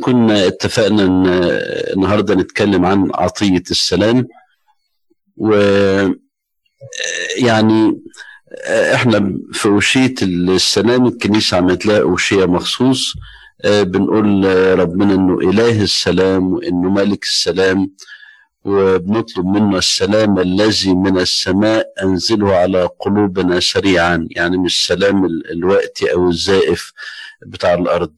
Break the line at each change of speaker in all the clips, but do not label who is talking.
كنا اتفقنا إن النهارده نتكلم عن عطية السلام. و يعني إحنا في أوشية السلام الكنيسة عملت لها أوشية مخصوص. بنقول ربنا إنه إله السلام وإنه ملك السلام وبنطلب منه السلام الذي من السماء أنزله على قلوبنا سريعا يعني مش السلام الوقتي أو الزائف بتاع الأرض.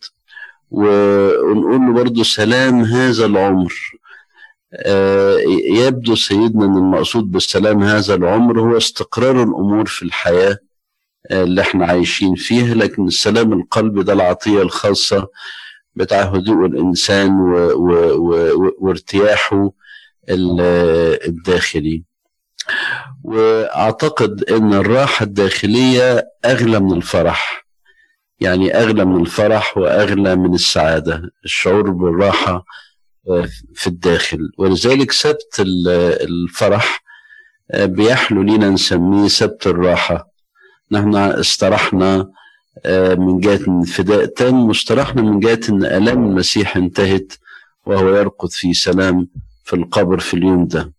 ونقول له برضه سلام هذا العمر. يبدو سيدنا إن المقصود بالسلام هذا العمر هو استقرار الأمور في الحياة اللي إحنا عايشين فيها لكن السلام القلبي ده العطيه الخاصة بتاع هدوء الإنسان و و و وارتياحه الداخلي. وأعتقد إن الراحة الداخلية أغلى من الفرح. يعني اغلى من الفرح واغلى من السعادة الشعور بالراحة في الداخل. ولذلك سبت الفرح بيحلو لينا نسميه سبت الراحة. نحن استرحنا من جهة انفداء تام واسترحنا من جهة إن الام المسيح انتهت وهو يرقد في سلام في القبر في اليوم ده.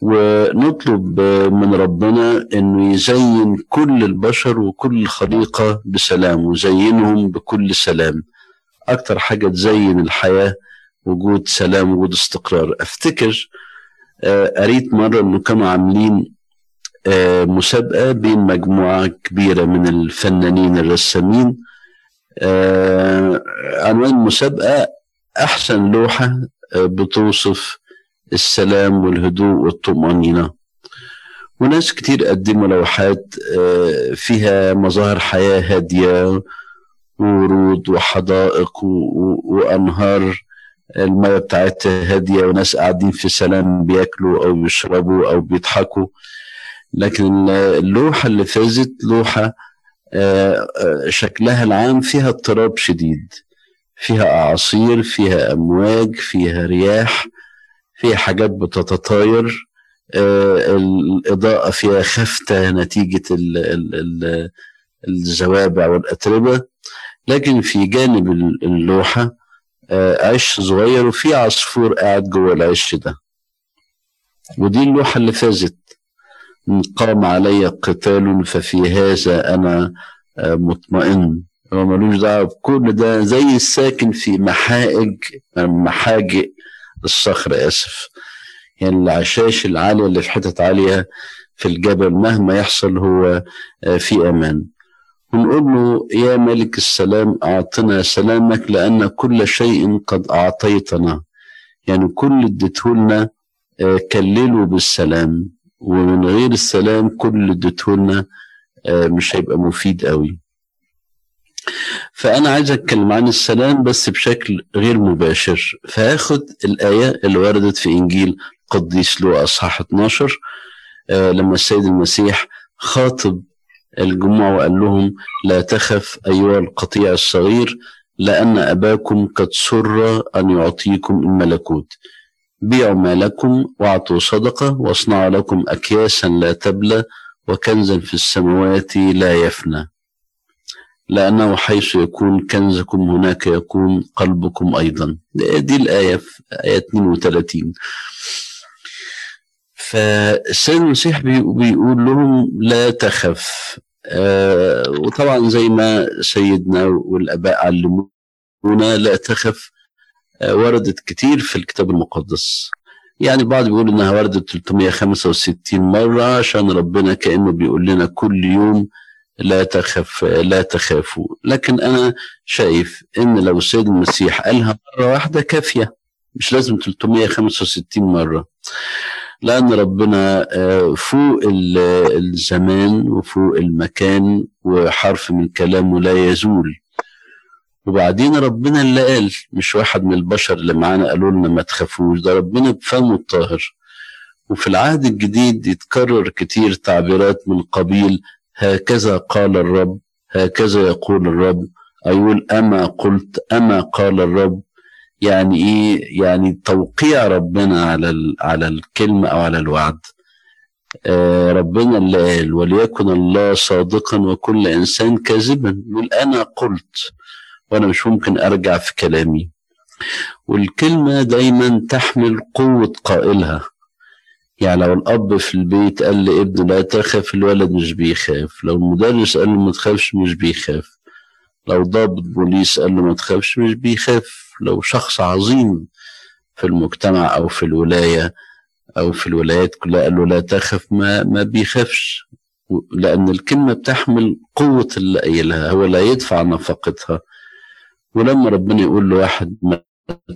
ونطلب من ربنا إنه يزين كل البشر وكل الخليقة بسلام ويزينهم بكل سلام. أكتر حاجة تزين الحياة وجود سلام وجود استقرار. أفتكر قريت مرة إنه كانوا عاملين مسابقة بين مجموعة كبيرة من الفنانين الرسامين. عنوان المسابقة أحسن لوحة بتوصف السلام والهدوء والطمأنينة. وناس كتير قدموا لوحات فيها مظاهر حياة هادية وورود وحدائق وأنهار. المية بتاعتها هادية وناس قاعدين في سلام بياكلوا أو بيشربوا أو بيضحكوا. لكن اللوحة اللي فازت لوحة شكلها العام فيها اضطراب شديد. فيها أعاصير فيها أمواج فيها رياح. فيها حاجات بتتطاير آه الإضاءة فيها خفتة نتيجة ال ال ال الزوابع والأتربة لكن في جانب اللوحة آه عش صغير وفي عصفور قاعد جوه العش ده. ودي اللوحة اللي فازت. قام علي قتال ففي هذا أنا آه مطمئن. هو ملوش دعوة بكل ده زي الساكن في محائج محاجئ. الصخر آسف. يعني العشاش العالية اللي في حتت عالية في الجبل مهما يحصل هو في أمان. ونقول له يا ملك السلام أعطنا سلامك لأن كل شيء قد أعطيتنا. يعني كل اديتهولنا كلله بالسلام. ومن غير السلام كل اديتهولنا مش هيبقى مفيد قوي. فأنا عايز أتكلم عن السلام بس بشكل غير مباشر. فهاخد الآية اللي وردت في إنجيل قديس لوقا أصحاح 12 آه لما السيد المسيح خاطب الجموع وقال لهم لا تخف أيها القطيع الصغير لأن أباكم قد سر أن يعطيكم الملكوت. بيعوا مالكم وأعطوا صدقة واصنعوا لكم أكياسا لا تبلى وكنزا في السماوات لا يفنى. لأنه حيث يكون كنزكم هناك يكون قلبكم أيضا. دي الآية في آية 32 فالسيد المسيح بيقول لهم لا تخف. آه وطبعا زي ما سيدنا والآباء علمونا لا تخف. آه وردت كتير في الكتاب المقدس. يعني بعض بيقول إنها وردت 365 مرة عشان ربنا كأنه بيقول لنا كل يوم لا تخف لا تخافوا. لكن أنا شايف إن لو السيد المسيح قالها مرة واحدة كافية مش لازم 365 مرة. لأن ربنا فوق الزمان وفوق المكان وحرف من كلامه لا يزول. وبعدين ربنا اللي قال مش واحد من البشر اللي معانا قالوا لنا ما تخافوش ده ربنا بفمه الطاهر. وفي العهد الجديد يتكرر كتير تعبيرات من قبيل هكذا قال الرب هكذا يقول الرب. أيقول أما قلت أما قال الرب. يعني إيه؟ يعني توقيع ربنا على على الكلمة أو على الوعد. آه ربنا اللي قال وليكن الله صادقا وكل إنسان كاذبا. يقول أنا قلت. وأنا مش ممكن أرجع في كلامي. والكلمة دايما تحمل قوة قائلها. يعني لو الأب في البيت قال لابنه لا تخف الولد مش بيخاف. لو المدرس قال له ما تخافش مش بيخاف. لو ضابط بوليس قال له ما تخافش مش بيخاف. لو شخص عظيم في المجتمع أو في الولاية أو في الولايات كلها قال له لا تخف ما ما بيخافش. لأن الكلمة بتحمل قوة اللي قايلها هو لا يدفع نفقتها. ولما ربنا يقول له واحد ما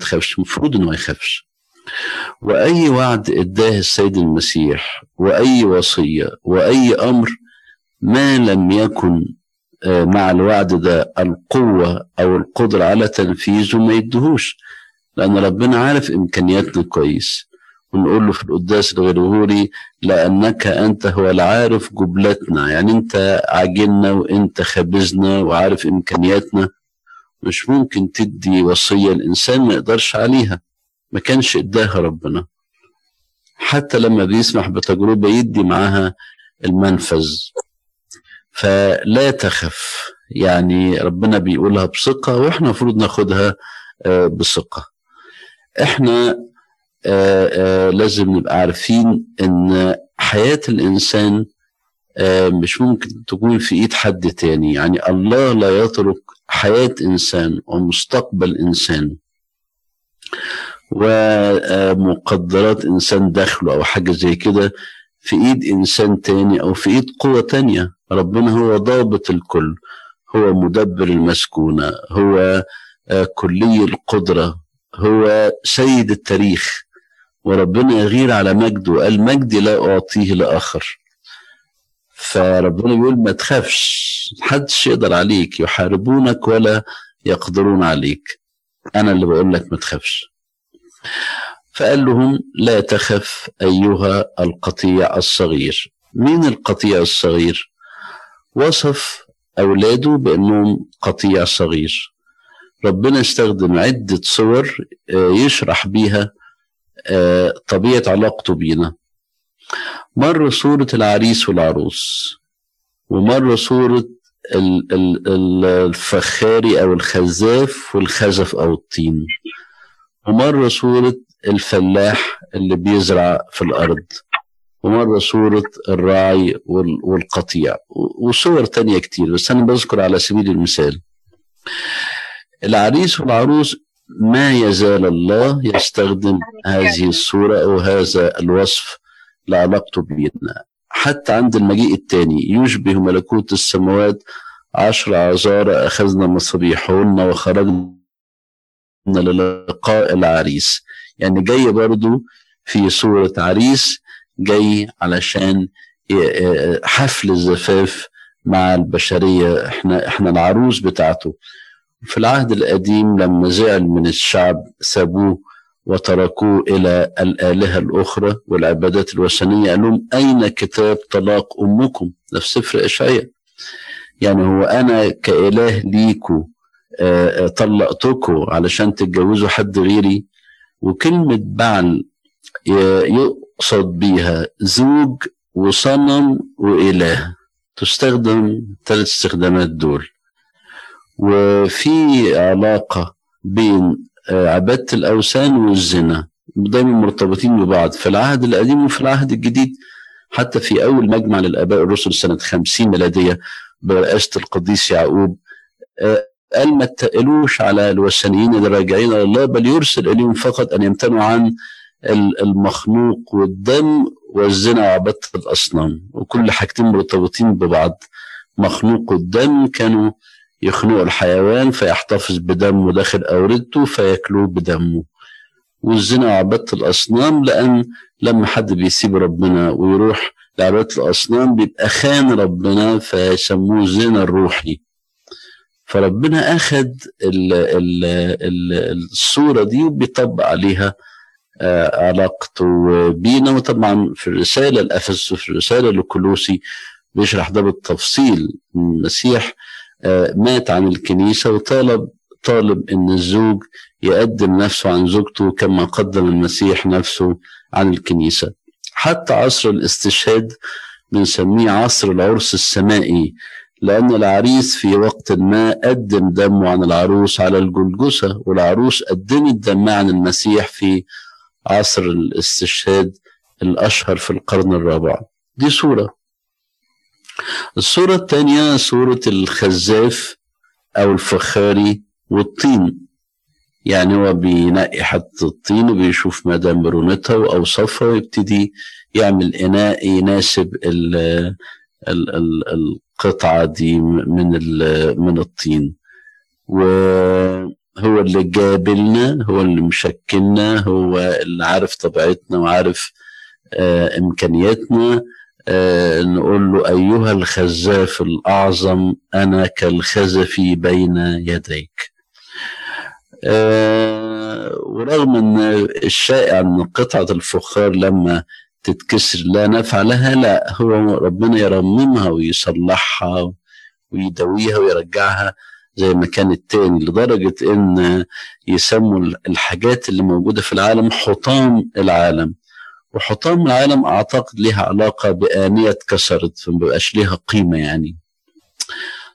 تخافش المفروض إنه ما يخافش. وأي وعد إداه السيد المسيح وأي وصية وأي أمر ما لم يكن آه، مع الوعد ده القوة أو القدرة على تنفيذه ما يدهوش. لأن ربنا عارف إمكانياتنا كويس. ونقول له في القداس الغرغوري لأنك أنت هو العارف جبلتنا يعني أنت عاجلنا وأنت خبزنا وعارف إمكانياتنا. مش ممكن تدي وصية الإنسان ما يقدرش عليها. ما كانش اداها ربنا. حتى لما بيسمح بتجربة يدي معاها المنفذ. فلا تخف. يعني ربنا بيقولها بثقة وإحنا المفروض ناخدها آه، بثقة. إحنا آه، آه، لازم نبقى عارفين إن حياة الإنسان مش ممكن تكون في إيد حد تاني. يعني الله لا يترك حياة إنسان ومستقبل إنسان. ومقدرات إنسان دخله أو حاجة زي كده في إيد إنسان تاني أو في إيد قوة تانية. ربنا هو ضابط الكل. هو مدبر المسكونة. هو آه، كلي القدرة. هو سيد التاريخ. وربنا يغير على مجده. قال مجدي لا أعطيه لآخر. فربنا بيقول ما تخافش. محدش يقدر عليك. يحاربونك ولا يقدرون عليك. أنا اللي بقول لك ما تخافش. فقال لهم لا تخف أيها القطيع الصغير. مين القطيع الصغير؟ وصف أولاده بأنهم قطيع صغير. ربنا استخدم عدة صور آه، يشرح بيها آه، طبيعة علاقته بينا. مرة صورة العريس والعروس ومرة صورة الفخاري أو الخزاف والخزف أو الطين. ومرة صورة الفلاح اللي بيزرع في الأرض ومرة صورة الراعي والقطيع وصور تانية كتير بس أنا بذكر على سبيل المثال. العريس والعروس ما يزال الله يستخدم هذه الصورة أو هذا الوصف لعلاقته بينا حتى عند المجيء الثاني يشبه ملكوت السماوات عشر عذارى أخذنا مصابيحهن وخرجنا للقاء العريس يعني جاي برضو في صورة عريس جاي علشان حفل الزفاف مع البشرية إحنا إحنا العروس بتاعته. في العهد القديم لما زعل من الشعب سابوه وتركوه إلى الآلهة الأخرى والعبادات الوثنية قال لهم أين كتاب طلاق أمكم؟ ده في سفر إشعياء. يعني هو أنا كإله ليكو. آه، طلقتكم علشان تتجوزوا حد غيري وكلمة بعل يقصد بيها زوج وصنم وإله. تستخدم ثلاث استخدامات دول. وفي علاقة بين آه، عبادة الأوثان والزنا. دايما مرتبطين ببعض. في العهد القديم وفي العهد الجديد حتى في أول مجمع للآباء الرسل سنة 50 ميلادية برئاسة القديس يعقوب قال ما تقلوش على الوثنيين اللي راجعين إلى الله بل يرسل إليهم فقط أن يمتنعوا عن المخنوق والدم والزنا وعبادة الأصنام. وكل حاجتين مرتبطين ببعض. مخنوق الدم كانوا يخنقوا الحيوان فيحتفظ بدمه داخل أوردته فياكلوه بدمه. والزنا وعبادة الأصنام لأن لما حد بيسيب ربنا ويروح لعبادة الأصنام بيبقى خان ربنا فيسموه الزنا الروحي. فربنا أخذ الصورة دي وبيطبق عليها آه، علاقته بينا وطبعا في الرسالة الافس في الرسالة لكلوسي بيشرح ده بالتفصيل. المسيح آه، مات عن الكنيسة وطالب طالب إن الزوج يقدم نفسه عن زوجته كما قدم المسيح نفسه عن الكنيسة. حتى عصر الاستشهاد بنسميه عصر العرس السمائي لأن العريس في وقت ما قدم دمه عن العروس على الجلجسة والعروس قدمت دمها عن المسيح في عصر الاستشهاد الأشهر في القرن الرابع. دي صورة. الصورة الثانية صورة الخزاف أو الفخاري والطين. يعني هو بينقي حتى الطين وبيشوف مدى مرونتها وأوصافها ويبتدي يعمل إناء يناسب ال ال ال القطعة دي من من الطين. وهو اللي جابلنا هو اللي مشكلنا هو اللي عارف طبيعتنا وعارف آه إمكانياتنا. آه نقول له أيها الخزاف الأعظم أنا كالخزف بين يديك. آه ورغم أن الشائع أن قطعة الفخار لما تتكسر لا نفع لها لا. هو ربنا يرممها ويصلحها ويدويها ويرجعها زي ما كانت تاني لدرجة إن يسموا الحاجات اللي موجودة في العالم حطام العالم. وحطام العالم أعتقد لها علاقة بآنية اتكسرت فمبقاش ليها قيمة يعني.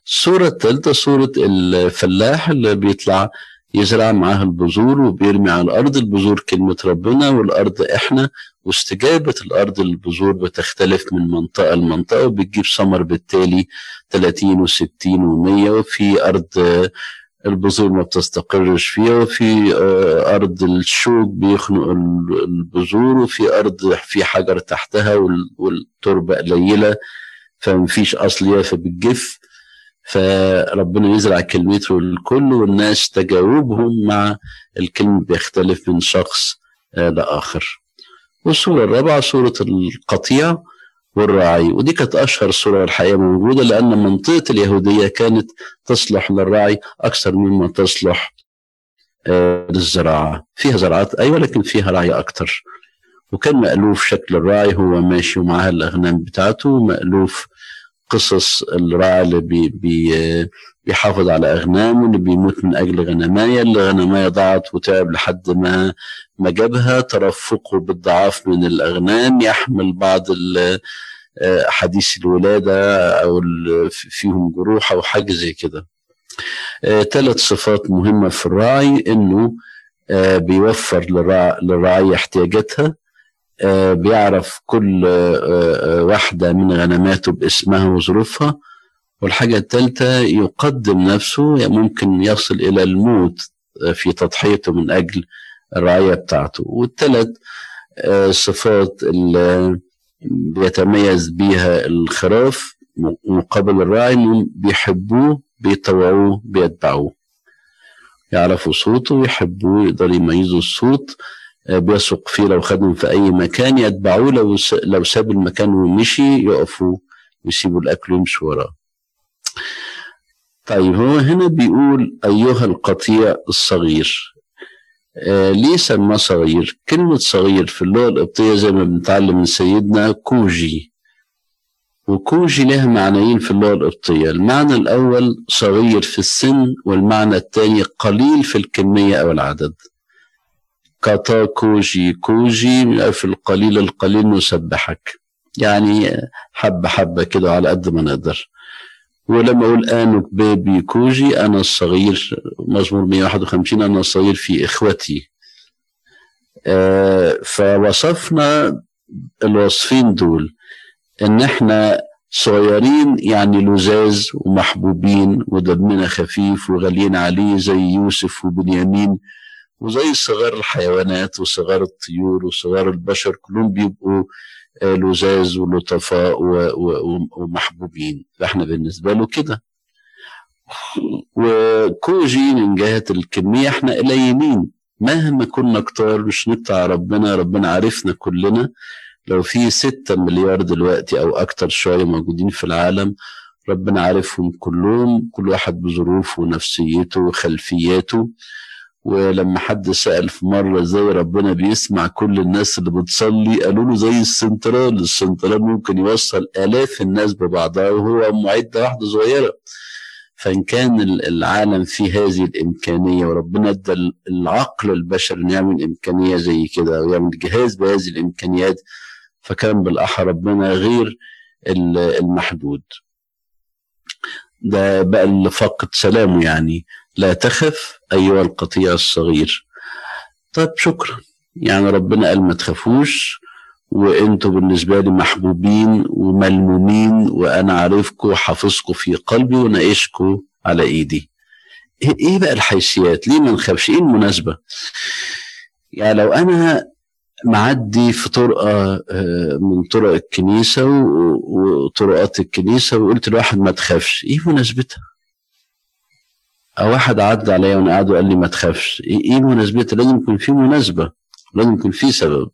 الصورة الثالثة صورة الفلاح اللي بيطلع يزرع معاها البذور وبيرمي على الأرض. البذور كلمة ربنا والأرض إحنا. واستجابة الأرض للبذور بتختلف من منطقة لمنطقة وبتجيب ثمر بالتالي 30 و60 و100 وفي أرض البذور ما بتستقرش فيها وفي أرض الشوك بيخنق البذور وفي أرض في حجر تحتها والتربة قليلة فمفيش أصل ليها فبتجف فربنا يزرع كلمته للكل والناس تجاوبهم مع الكلمة بيختلف من شخص لآخر. والصورة الرابعة صورة القطيع والراعي ودي كانت أشهر صورة الحقيقة موجودة لأن منطقة اليهودية كانت تصلح للراعي أكثر مما تصلح للزراعة. فيها زراعات أيوة لكن فيها رعي أكتر وكان مألوف شكل الراعي هو ماشي ومعاه الأغنام بتاعته مألوف قصص الراعي اللي بي بي بيحافظ على أغنامه اللي بيموت من أجل غنماية اللي غنماية ضاعت وتعب لحد ما ما جابها. ترفقه بالضعاف من الأغنام. يحمل بعض حديث الولادة أو فيهم جروح أو حاجة زي كده. ثلاث صفات مهمة في الراعي إنه بيوفر للرعاية احتياجاتها. بيعرف كل واحدة من غنماته باسمها وظروفها والحاجة الثالثة يقدم نفسه ممكن يصل إلى الموت في تضحيته من أجل الرعاية بتاعته. والثلاث صفات اللي بيتميز بيها الخراف مقابل الراعي إنهم بيحبوه بيطوعوه بيتبعوه. يعرفوا صوته ويحبوه يقدروا يميزوا الصوت بيثق فيه لو خدهم في أي مكان يتبعوه لو لو ساب المكان ومشي يقفوا ويسيبوا الأكل ويمشوا وراه. طيب هو هنا بيقول أيها القطيع الصغير. آه ليه سماه صغير؟ كلمة صغير في اللغة القبطية زي ما بنتعلم من سيدنا كوجي. وكوجي لها معنيين في اللغة القبطية. المعنى الأول صغير في السن والمعنى الثاني قليل في الكمية أو العدد. كاتا كوجي كوجي في القليل القليل نسبحك. يعني حبة حبة كده على قد ما نقدر. ولما أقول انك بيبي كوجي أنا الصغير مزمور 151 أنا الصغير في إخوتي. آه فوصفنا الوصفين دول. إن إحنا صغيرين يعني لذاذ ومحبوبين ودمنا خفيف وغاليين عليه زي يوسف وبنيامين. وزي صغار الحيوانات وصغار الطيور وصغار البشر كلهم بيبقوا لزاز ولطفاء ومحبوبين. فاحنا بالنسبة له كده. وكوجي من جهة الكمية إحنا قليلين. مهما كنا كتار مش نقطع ربنا. ربنا عارفنا كلنا. لو في ستة مليار دلوقتي أو أكتر شوية موجودين في العالم ربنا عارفهم كلهم. كل واحد بظروفه ونفسيته وخلفياته. ولما حد سأل في مرة إزاي ربنا بيسمع كل الناس اللي بتصلي قالوا له زي السنترال السنترال ممكن يوصل آلاف الناس ببعضها وهو معدة واحدة صغيرة. فإن كان العالم فيه هذه الإمكانية وربنا ادى العقل البشري إنه يعمل إمكانية زي كده ويعمل جهاز بهذه الإمكانيات فكان بالأحرى ربنا غير المحدود. ده بقى اللي فقد سلامه يعني. لا تخف أيها القطيع الصغير. طيب شكرا. يعني ربنا قال ما تخافوش وانتوا بالنسبة لي محبوبين وملمومين وأنا عارفكم وحافظكم في قلبي وناقشكم على إيدي. إيه بقى الحيثيات؟ ليه ما نخافش؟ إيه المناسبة؟ يعني لو أنا معدي في طرقة آه، من طرق الكنيسة وطرقات الكنيسة وقلت لواحد ما تخافش إيه مناسبتها؟ واحد عدى عليا وأنا قاعد وقال لي ما تخافش. إيه مناسبتها لازم يكون في مناسبة. لازم يكون في سبب.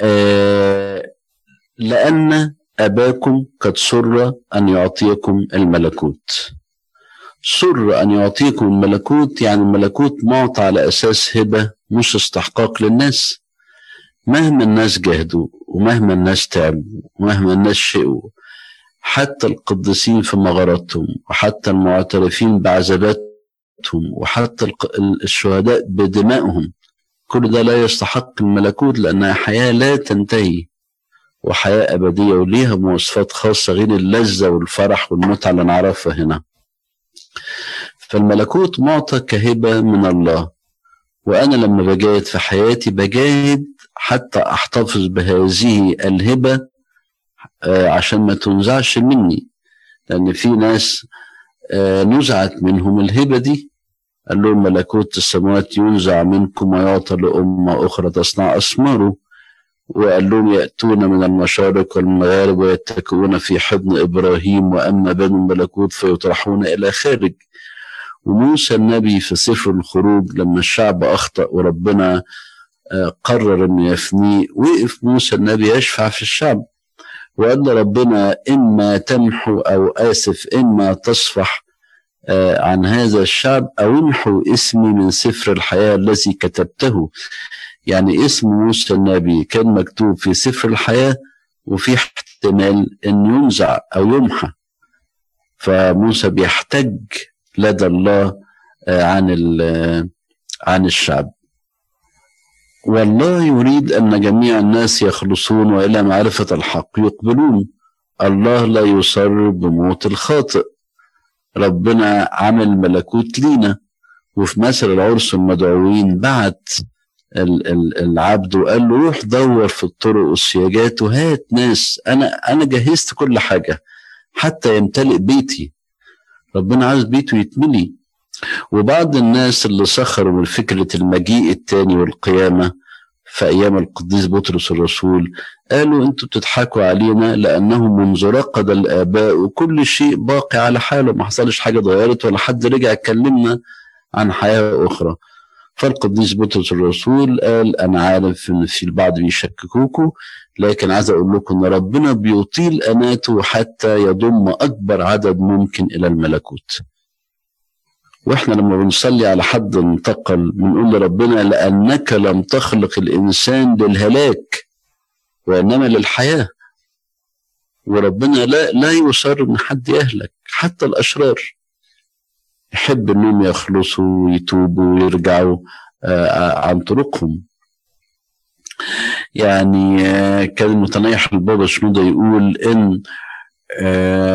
آه لأن أباكم قد سر أن يعطيكم الملكوت. سر أن يعطيكم الملكوت يعني الملكوت معطى على أساس هبة مش استحقاق للناس. مهما الناس جهدوا ومهما الناس تعبوا ومهما الناس شقوا حتى القديسين في مغاراتهم وحتى المعترفين بعذاباتهم وحتى الشهداء بدمائهم. كل ده لا يستحق الملكوت لأنها حياة لا تنتهي وحياة أبدية وليها مواصفات خاصة غير اللذة والفرح والمتعة اللي نعرفها هنا. فالملكوت معطى كهبة من الله وأنا لما بجاهد في حياتي بجاهد حتى أحتفظ بهذه الهبة عشان ما تنزعش مني. لأن في ناس آه، نزعت منهم الهبة دي. قال لهم ملكوت السماوات ينزع منكم ويعطى لأمة أخرى تصنع أسماره وقال لهم يأتون من المشارق والمغارب ويتكئون في حضن إبراهيم وأما بنو الملكوت فيطرحون إلى خارج. وموسى النبي في سفر الخروج لما الشعب أخطأ وربنا آه، قرر أن يفنيه وقف موسى النبي يشفع في الشعب. وقال ربنا إما تمحو أو آسف إما تصفح آه، عن هذا الشعب أو امحوا اسمي من سفر الحياة الذي كتبته. يعني اسم موسى النبي كان مكتوب في سفر الحياة وفي احتمال أن ينزع أو يمحى. فموسى بيحتج لدى الله آه، عن عن الشعب. والله يريد أن جميع الناس يخلصون وإلى معرفة الحق يقبلون. الله لا يصر بموت الخاطئ. ربنا عمل ملكوت لينا. وفي مثل العرس المدعوين بعت العبد وقال له روح دور في الطرق والسياجات وهات ناس. أنا أنا جهزت كل حاجة. حتى يمتلئ بيتي. ربنا عايز بيته يتملي. وبعض الناس اللي سخروا من فكرة المجيء التاني والقيامة في أيام القديس بطرس الرسول قالوا أنتوا بتضحكوا علينا لأنه منذ رقد الآباء وكل شيء باقي على حاله ما حصلش حاجة اتغيرت ولا حد رجع اتكلمنا عن حياة أخرى. فالقديس بطرس الرسول قال أنا عارف إن في البعض بيشككوكوا لكن عايز أقول لكم إن ربنا بيطيل أناته حتى يضم أكبر عدد ممكن إلى الملكوت. وإحنا لما بنصلي على حد انتقل بنقول لربنا لأنك لم تخلق الإنسان للهلاك وإنما للحياة. وربنا لا لا يصر ان حد يهلك حتى الأشرار. يحب إنهم يخلصوا ويتوبوا ويرجعوا آه، عن طرقهم. يعني آه، كان المتنيح البابا شنودة يقول إن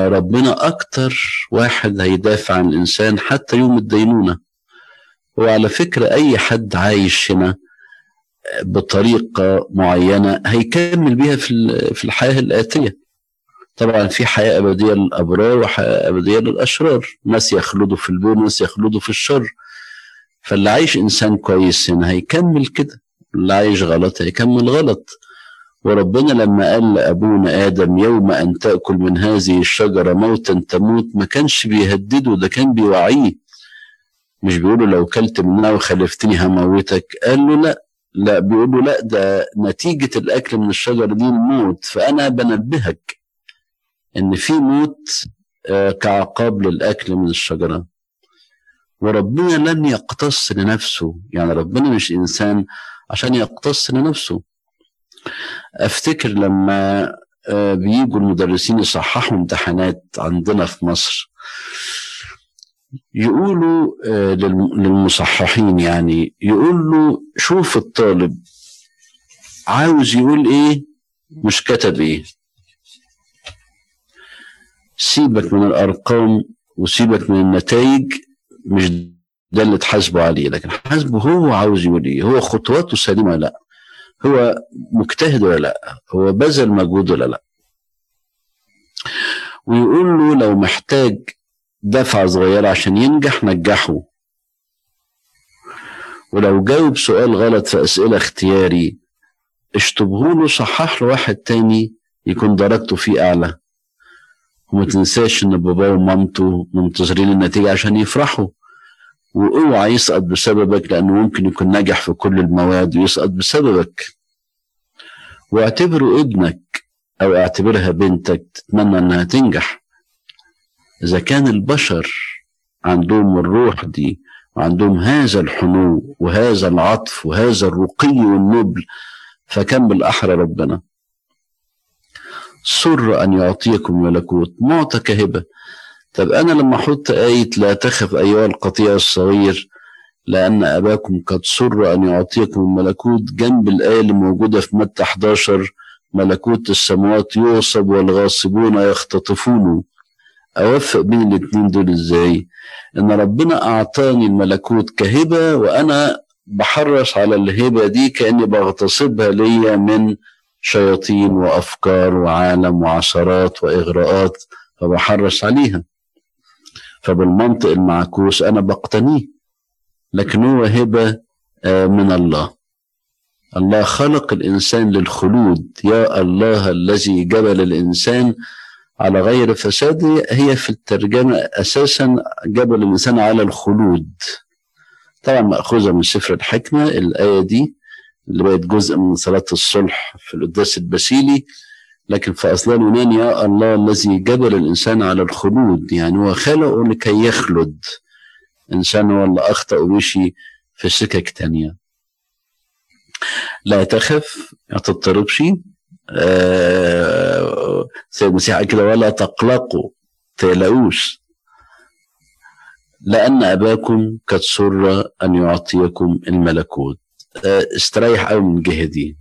ربنا أكتر واحد هيدافع عن الإنسان حتى يوم الدينونة. وعلى فكرة أي حد عايش هنا بطريقة معينة هيكمل بيها في الحياة الآتية. طبعا في حياة أبدية للأبرار وحياة أبدية للأشرار. ناس يخلدوا في البر وناس يخلدوا في الشر. فاللي عايش إنسان كويس هنا هيكمل كده. اللي عايش غلط هيكمل غلط. وربنا لما قال لأبونا آدم يوم أن تأكل من هذه الشجرة موتا تموت ما كانش بيهدده ده كان بيوعيه. مش بيقول لو كلت منها وخلفتني هموتك قال له لا. لا بيقول له لا ده نتيجة الأكل من الشجرة دي الموت فأنا بنبهك إن في موت آه، كعقاب للأكل من الشجرة. وربنا لن يقتص لنفسه يعني ربنا مش إنسان عشان يقتص لنفسه أفتكر لما آه، بيجوا المدرسين يصححوا امتحانات عندنا في مصر يقولوا آه، للمصححين يعني يقول له شوف الطالب عاوز يقول إيه؟ مش كتب إيه. سيبك من الأرقام وسيبك من النتائج مش ده اللي تحاسبه عليه لكن حاسبه هو عاوز يقول إيه. هو خطواته سليمة لأ؟ هو مجتهد ولا لا؟ هو بذل مجهود ولا لا؟ ويقول له لو محتاج دفعة صغيرة عشان ينجح نجحه. ولو جاوب سؤال غلط في أسئلة اختياري اشطبه له صحح له واحد تاني يكون درجته فيه أعلى. وما تنساش إن باباه ومامته منتظرين النتيجة عشان يفرحوا. واوعى يسقط بسببك لأنه ممكن يكون ناجح في كل المواد ويسقط بسببك. واعتبره ابنك أو اعتبرها بنتك تتمنى إنها تنجح. إذا كان البشر عندهم الروح دي وعندهم هذا الحنو وهذا العطف وهذا الرقي والنبل فكم بالأحرى ربنا. سر أن يعطيكم ملكوت معطى كهبة. طب أنا لما أحط آية لا تخف أيها القطيع الصغير لأن أباكم قد سر أن يعطيكم الملكوت جنب الآية اللي موجودة في متى 11 ملكوت السماوات يغصب والغاصبون يختطفونه أوفق بين الاتنين دول إزاي؟ إن ربنا أعطاني الملكوت كهبة وأنا بحرص على الهبة دي كأني بغتصبها ليا من شياطين وأفكار وعالم وعشرات وإغراءات فبحرص عليها فبالمنطق المعكوس أنا بقتنيه لكن هو هبة من الله. الله خلق الإنسان للخلود. يا الله الذي جبل الإنسان على غير فساد هي في الترجمة أساسا جبل الإنسان على الخلود. طبعا مأخوذة من سفر الحكمة الآية دي اللي بقت جزء من صلاة الصلح في القداس البسيلي. لكن في أصلها اليوناني يا الله الذي جبل الإنسان على الخلود يعني هو خلقه لكي يخلد. إنسان هو اللي أخطأ ومشي في سكك تانية. لا تخف ما تضطربش. آه سيد المسيح كده ولا تقلقوا تقلقوش. لأن أباكم قد سر أن يعطيكم الملكوت. آه استريح أوي من الجهة دي.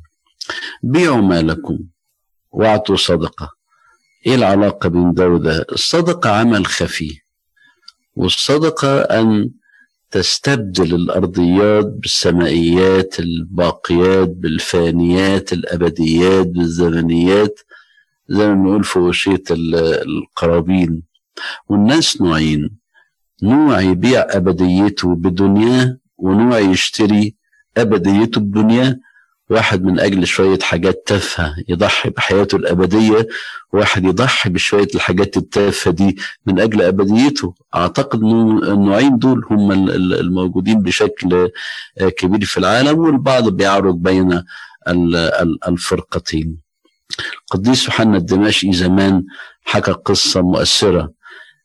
بيعوا مالكم. واعطوا صدقة. إيه العلاقة بين ده وده؟ الصدقة عمل خفي. والصدقة أن تستبدل الأرضيات بالسمائيات الباقيات بالفانيات الأبديات بالزمنيات زي ما بنقول في وشية القرابين. والناس نوعين. نوع يبيع أبديته بدنياه ونوع يشتري أبديته بدنياه واحد من أجل شوية حاجات تافهة يضحي بحياته الأبدية واحد يضحي بشوية الحاجات التافهة دي من أجل أبديته. أعتقد أن النوعين دول هم الموجودين بشكل كبير في العالم والبعض بيعرض بين الفرقتين. القديس يوحنا الدمشقي زمان حكى قصة مؤثرة.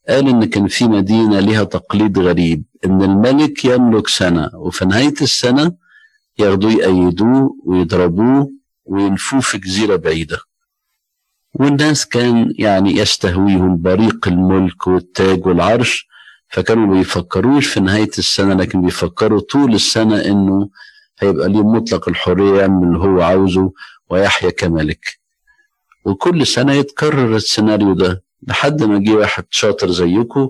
قال إن كان في مدينة لها تقليد غريب إن الملك يملك سنة وفي نهاية السنة ياخدوه يأيدوه ويضربوه وينفوه في جزيرة بعيدة. والناس كان يعني يستهويهم بريق الملك والتاج والعرش فكانوا بيفكروش في نهاية السنة لكن بيفكروا طول السنة إنه هيبقى ليه مطلق الحرية يعمل اللي هو عاوزه ويحيا كملك. وكل سنة يتكرر السيناريو ده لحد ما جه واحد شاطر زيكم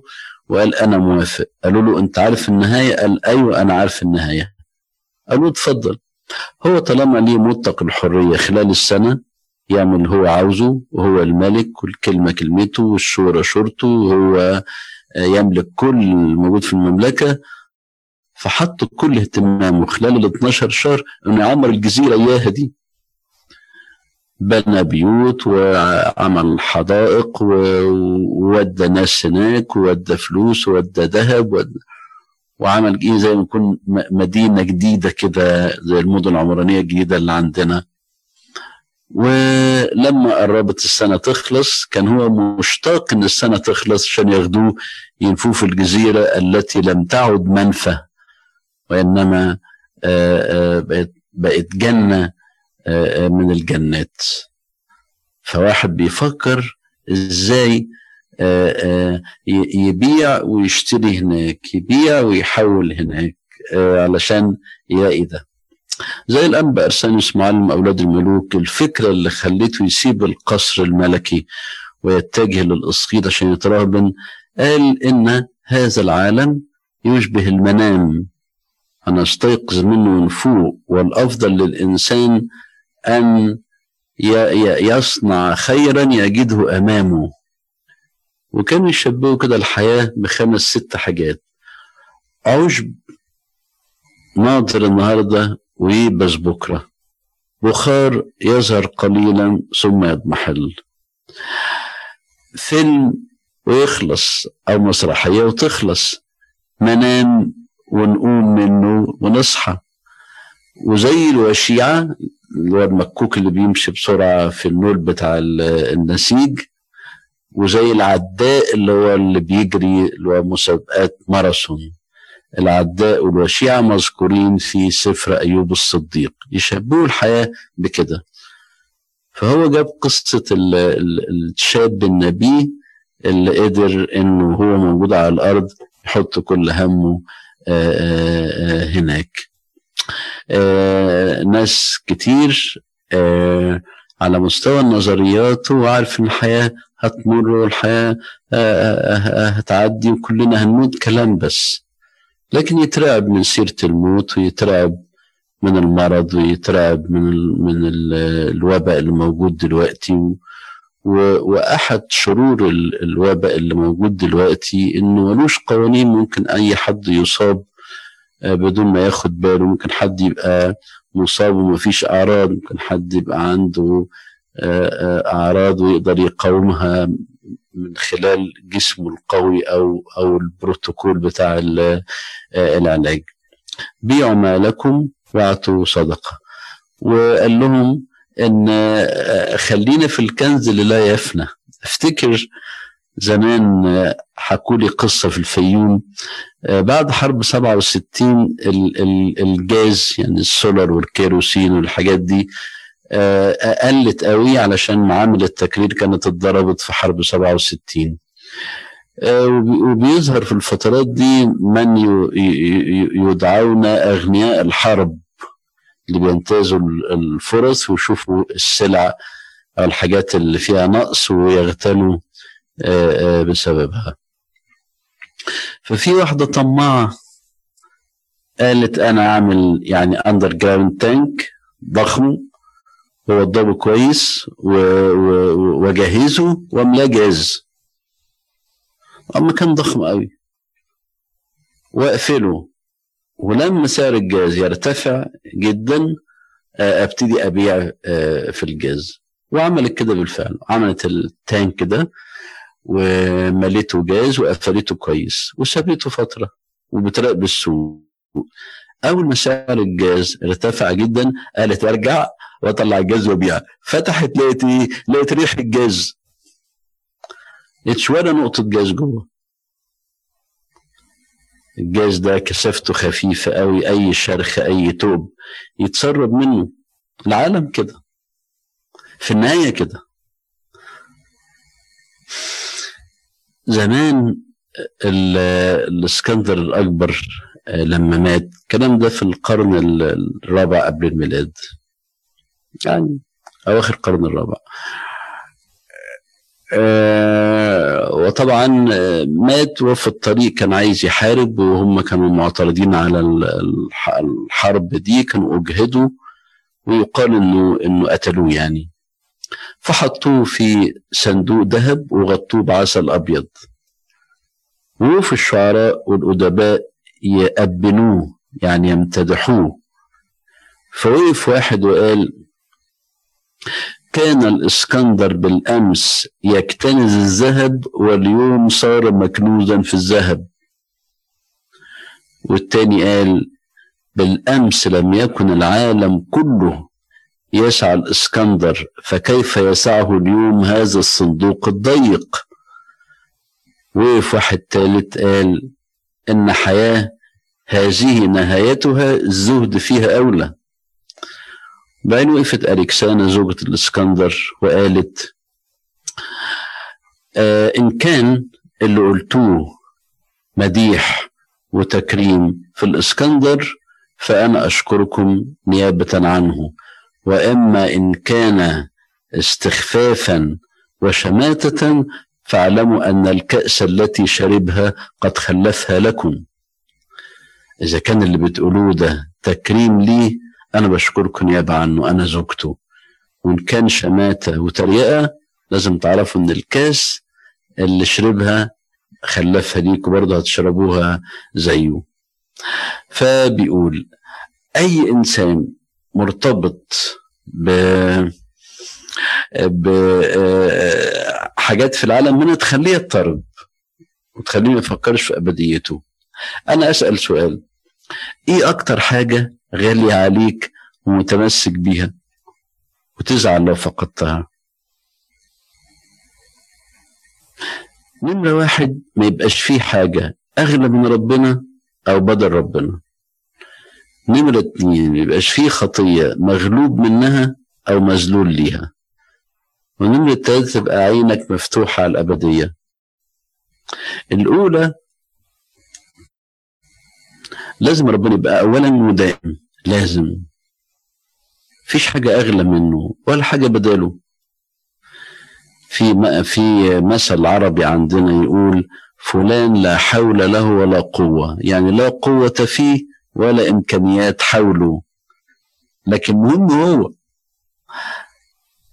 وقال أنا موافق. قالوا له أنت عارف النهاية؟ قال أيوة أنا عارف النهاية. قالوا اتفضل هو طالما ليه مطلق الحرية خلال السنة يعمل هو عاوزه وهو الملك والكلمة كلمته والشورى شورته وهو يملك كل الموجود في المملكة. فحط كل اهتمامه خلال ال 12 شهر انه يعمر الجزيرة إياها دي. بنى بيوت وعمل حدائق وودى ناس هناك وودى فلوس وودى ذهب وودى وعمل إيه زي ما يكون مدينة جديدة كده زي المدن العمرانية الجديدة اللي عندنا. ولما قربت السنة تخلص كان هو مشتاق إن السنة تخلص عشان ياخدوه ينفوه في الجزيرة التي لم تعد منفى وإنما بقت بقت جنة من الجنات. فواحد بيفكر إزاي يبيع ويشتري هناك يبيع ويحول هناك علشان يلاقي ده زي الأنبا أرسانيوس معلم أولاد الملوك الفكرة اللي خليته يسيب القصر الملكي ويتجه للإسقيط عشان يترهبن قال إن هذا العالم يشبه المنام. أنا أستيقظ منه من فوق والأفضل للإنسان أن يصنع خيرا يجده أمامه. وكانوا يشبهوا كده الحياة بخمس ست حاجات. عشب ناظر النهاردة ويبس بكرة. بخار يظهر قليلا ثم يضمحل. فيلم ويخلص أو مسرحية وتخلص. منام ونقوم منه ونصحى. وزي الوشيعة اللي هو المكوك اللي بيمشي بسرعة في النول بتاع النسيج. وزي العداء اللي هو اللي بيجري اللي هو مسابقات ماراثون. العداء والوشيعة مذكورين في سفر أيوب الصديق. يشبهوا الحياة بكده. فهو جاب قصة الشاب النبي اللي قدر إنه هو موجود على الأرض يحط كل همه هناك. ناس كتير على مستوى النظريات هو عارف إن الحياة هتمر والحياة هتعدي وكلنا هنموت كلام بس. لكن يترعب من سيرة الموت ويترعب من المرض ويترعب من من ال الوباء اللي موجود دلوقتي. وأحد شرور الوباء اللي موجود دلوقتي إنه ملوش قوانين ممكن أي حد يصاب بدون ما ياخد باله. ممكن حد يبقى مصاب ومفيش أعراض. ممكن حد يبقى عنده أعراض ويقدر يقاومها من خلال جسمه القوي أو أو البروتوكول بتاع العلاج. بيعوا ما لكم واعطوا صدقة. وقال لهم إن خلينا في الكنز اللي لا يفنى. أفتكر زمان حكوا لي قصة في الفيوم بعد حرب 67 الجاز يعني السولار والكيروسين والحاجات دي قلت قوي علشان معامل التكرير كانت اتضربت في حرب 67 وبيظهر في الفترات دي من يدعون أغنياء الحرب اللي بينتهزوا الفرص ويشوفوا السلع أو الحاجات اللي فيها نقص ويغتنوا بسببها. ففي واحدة طماعة قالت أنا أعمل يعني underground tank ضخم ووضبه كويس واجهزه واملاه جاز أما كان ضخم قوي. وأقفله. ولما سعر الجاز يرتفع جدا أبتدي أبيع في الجاز وعملت كده بالفعل. عملت ال tank ده ومليته جاز وقفلته كويس وسابته فترة وبتراقب السوق. أول ما سعر الجاز ارتفع جدا قالت أرجع وأطلع الجاز وأبيع. فتحت لقيت إيه؟ لقيت ريح الجاز. لقيتش ولا نقطة جاز جوه. الجاز ده كثافته خفيفة قوي أي شرخ أي ثقب يتسرب منه. العالم كده. في النهاية كده. زمان الإسكندر الأكبر لما مات. الكلام ده في القرن الرابع قبل الميلاد. يعني أواخر القرن الرابع. آه وطبعا مات وفي الطريق كان عايز يحارب وهم كانوا معترضين على الحرب دي كانوا أجهدوا ويقال انه إنه قتلوه يعني. فحطوه في صندوق ذهب وغطوه بعسل أبيض. وفي الشعراء والأدباء يأبنوه يعني يمتدحوه. فوقف واحد وقال كان الإسكندر بالأمس يكتنز الذهب واليوم صار مكنوزا في الذهب. والتاني قال بالأمس لم يكن العالم كله يسعى الإسكندر فكيف يسعه اليوم هذا الصندوق الضيق؟ وقف واحد تالت قال إن حياة هذه نهايتها الزهد فيها أولى. بعدين وقفت أليكسانا زوجة الإسكندر وقالت آه إن كان اللي قلتوه مديح وتكريم في الإسكندر فأنا أشكركم نيابة عنه. وأما إن كان استخفافا وشماتة فاعلموا أن الكأس التي شربها قد خلفها لكم. إذا كان اللي بتقولوه ده تكريم لي أنا بشكركم نيابة عنه أنا زوجته. وإن كان شماتة وتريقة لازم تعرفوا إن الكأس اللي شربها خلفها ليكوا برضه هتشربوها زيه. فبيقول أي إنسان مرتبط ب بحاجات في العالم منها تخليه يضطرب وتخليه ما يفكرش في أبديته. أنا أسأل سؤال. إيه أكتر حاجة غالية عليك ومتمسك بيها؟ وتزعل لو فقدتها. نمرة واحد ما يبقاش فيه حاجة أغلى من ربنا أو بدل ربنا. نمرة اتنين ما يبقاش فيه خطية مغلوب منها أو مذلول ليها. ونمرة تلاتة تبقى عينك مفتوحة على الأبدية. الأولى لازم ربنا يبقى أولا مدائم لازم. فيش حاجة أغلى منه ولا حاجة بداله. في في مثل عربي عندنا يقول فلان لا حول له ولا قوة. يعني لا قوة فيه ولا إمكانيات حوله. لكن مهم هو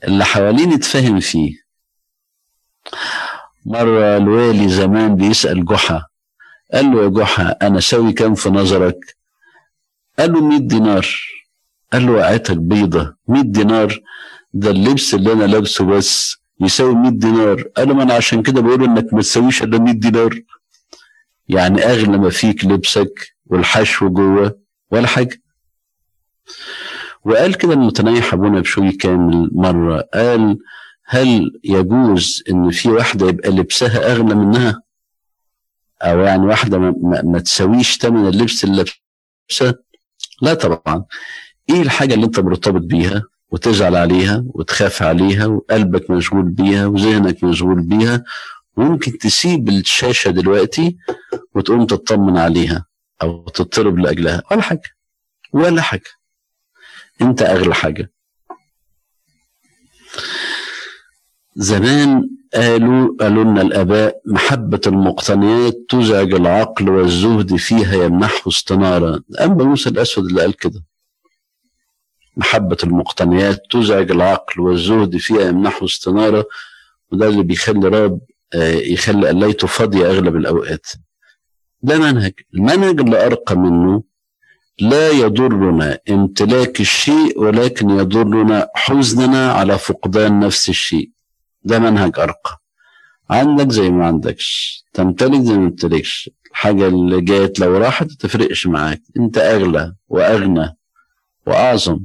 اللي حوالين يتفهم فيه. مرة الوالي زمان بيسأل جحا قال له يا جحا أنا سوي كام في نظرك؟ قال له 100 دينار. قال له وقعتك بيضة. 100 دينار؟ ده اللبس اللي أنا لابسه بس يساوي 100 دينار. قال له ما أنا عشان كده بقول إنك ما تساويش إلا 100 دينار. يعني أغلى ما فيك لبسك والحشو جوه ولا حاجة. وقال كده المتنيح أبونا بشوي كامل مرة قال هل يجوز إن في واحدة يبقى لبسها أغلى منها؟ أو يعني واحدة ما, ما, ما تساويش ثمن اللبس اللي لابساه؟ لا طبعا إيه الحاجة اللي أنت مرتبط بيها وتزعل عليها وتخاف عليها وقلبك مشغول بيها وذهنك مشغول بيها وممكن تسيب الشاشة دلوقتي وتقوم تطمن عليها أو تضطرب لأجلها ولا حاجة ولا حاجة أنت أغلى حاجة. زمان قالوا قالوا لنا الآباء محبة المقتنيات تزعج العقل والزهد فيها يمنحه استنارة أما موسى الأسود اللي قال كده. محبة المقتنيات تزعج العقل والزهد فيها يمنحه استنارة وده اللي بيخلي راب يخلي قلايته فاضية أغلب الأوقات. ده منهج. المنهج اللي أرقى منه لا يضرنا امتلاك الشيء ولكن يضرنا حزننا على فقدان نفس الشيء. ده منهج أرقى عندك زي ما عندكش. تمتلك زي ما تمتلكش. الحاجة اللي جات لو راحت تفرقش معاك. أنت أغلى وأغنى وأعظم.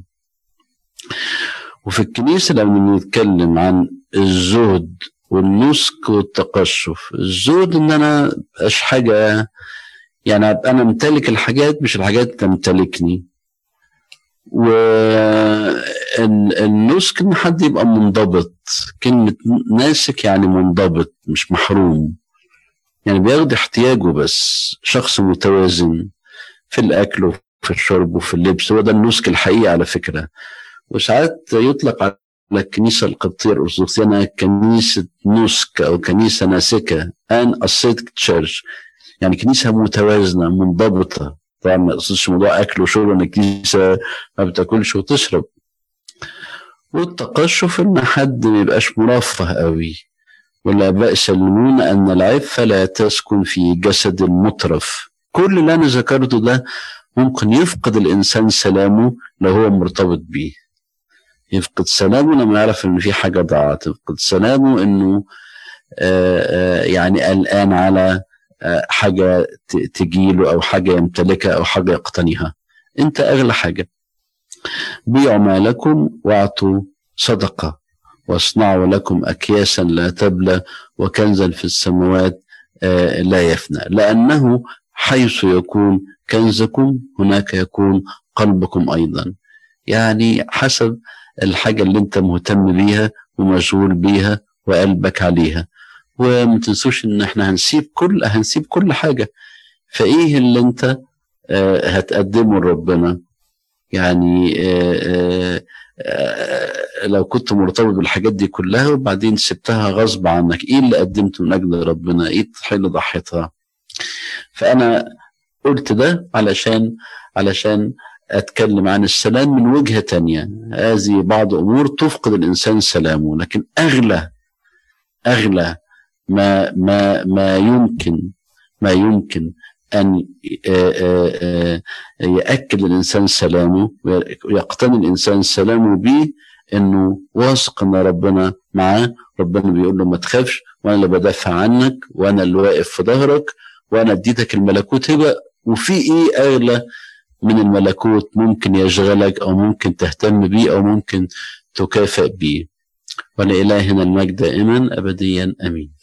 وفي الكنيسة لما نتكلم عن الزهد والنسك والتقشف الزهد إن أنا مبقاش حاجة يعني أنا امتلك الحاجات مش الحاجات تمتلكني. والنسك إن حد يبقى منضبط كلمة ناسك يعني منضبط مش محروم. يعني بياخد احتياجه بس شخص متوازن في الأكل وفي الشرب وفي اللبس. هو ده النسك الحقيقي على فكرة. وساعات يطلق على الكنيسة القبطية الأرثوذكسية أنها كنيسة نسك أو كنيسة ناسكة أن أسيتك تشيرش يعني كنيسة متوازنة منضبطة. طبعا ما يقصدش موضوع أكل وشرب أن الكنيسة ما بتاكلش وتشرب. والتقشف إن حد ما يبقاش مرفه قوي. والآباء يسلمون أن العفة لا تسكن في جسد المترف كل اللي أنا ذكرته ده ممكن يفقد الإنسان سلامه لو هو مرتبط بيه. يفقد سلامه لما يعرف إن في حاجة ضاعت. يفقد سلامه إنه آآ آآ يعني قلقان على حاجة تجيله أو حاجة يمتلكها أو حاجة يقتنيها. أنت أغلى حاجة. بيعوا ما لكم واعطوا صدقة. واصنعوا لكم أكياسا لا تبلى وكنزا في السماوات لا يفنى. لأنه حيث يكون كنزكم هناك يكون قلبكم أيضا. يعني حسب الحاجة اللي أنت مهتم بيها ومشغول بيها وقلبك عليها. وما تنسوش إن إحنا هنسيب كل هنسيب كل حاجة. فإيه اللي أنت هتقدمه لربنا؟ يعني آآ آآ لو كنت مرتبط بالحاجات دي كلها وبعدين سبتها غصب عنك إيه اللي قدمته من أجل ربنا؟ إيه اللي ضحيتها؟ فأنا قلت ده علشان علشان أتكلم عن السلام من وجهة تانية. هذه بعض أمور تفقد الإنسان سلامه لكن اغلى أغلى ما ما ما يمكن ما يمكن أن يأكد الإنسان سلامه ويقتني الإنسان سلامه به إنه واثق أن ربنا معاه. ربنا بيقول له ما تخافش وأنا اللي بدافع عنك وأنا اللي واقف في ظهرك وأنا أديتك الملكوت. هبة وفي إيه أغلى من الملكوت ممكن يشغلك أو ممكن تهتم بيه أو ممكن تكافئ بيه؟ ولإلهنا المجد دائما ابديا آمين.